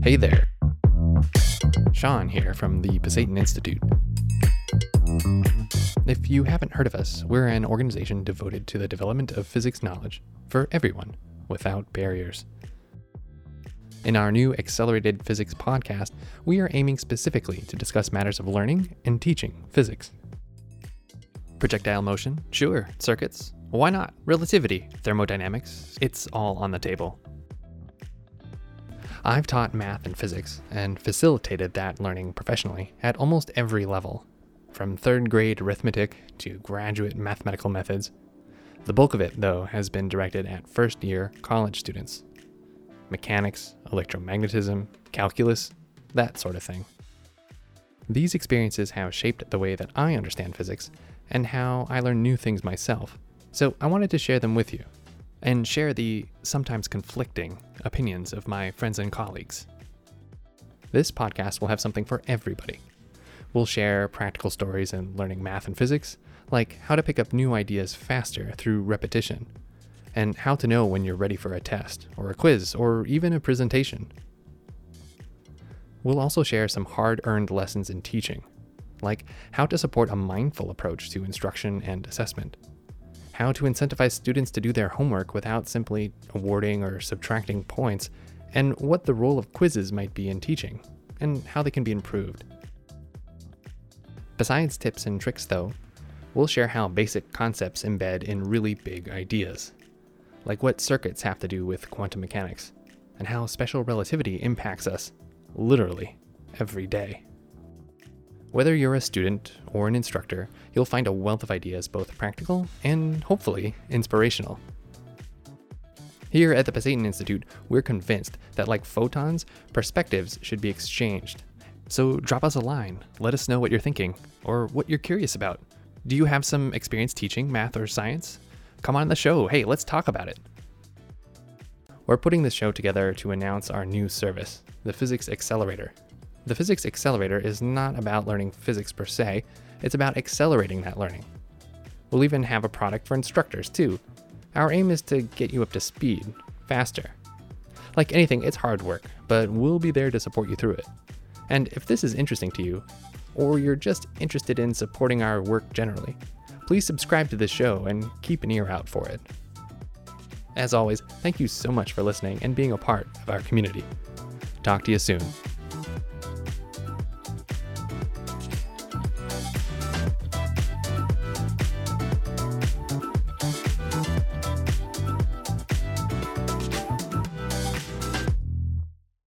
Hey there. Sean here from the Pasayten Institute. If you haven't heard of us, we're an organization devoted to the development of physics knowledge for everyone without barriers. In our new Accelerated Physics podcast, we are aiming specifically to discuss matters of learning and teaching physics. Projectile motion, sure. Circuits, why not? Relativity, thermodynamics, it's all on the table. I've taught math and physics and facilitated that learning professionally at almost every level, from third grade arithmetic to graduate mathematical methods. The bulk of it, though, has been directed at first year college students. Mechanics, electromagnetism, calculus, that sort of thing. These experiences have shaped the way that I understand physics and how I learn new things myself. So I wanted to share them with you and share the sometimes conflicting opinions of my friends and colleagues. This podcast will have something for everybody. We'll share practical stories in learning math and physics, like how to pick up new ideas faster through repetition, and how to know when you're ready for a test, or a quiz, or even a presentation. We'll also share some hard earned lessons in teaching, like how to support a mindful approach to instruction and assessment how to incentivize students to do their homework without simply awarding or subtracting points, and what the role of quizzes might be in teaching, and how they can be improved. Besides tips and tricks, though, we'll share how basic concepts embed in really big ideas, like what circuits have to do with quantum mechanics, and how special relativity impacts us, literally, every day. Whether you're a student or an instructor, you'll find a wealth of ideas, both practical and hopefully inspirational. Here at the Pasayten Institute, we're convinced that, like photons, perspectives should be exchanged. So drop us a line, let us know what you're thinking, or what you're curious about. Do you have some experience teaching math or science? Come on the show, hey, let's talk about it. We're putting this show together to announce our new service, the Physics Accelerator, the Physics Accelerator is not about learning physics per se, it's about accelerating that learning. We'll even have a product for instructors, too. Our aim is to get you up to speed, faster. Like anything, it's hard work, but we'll be there to support you through it. And if this is interesting to you, or you're just interested in supporting our work generally, please subscribe to this show and keep an ear out for it. As always, thank you so much for listening and being a part of our community. Talk to you soon.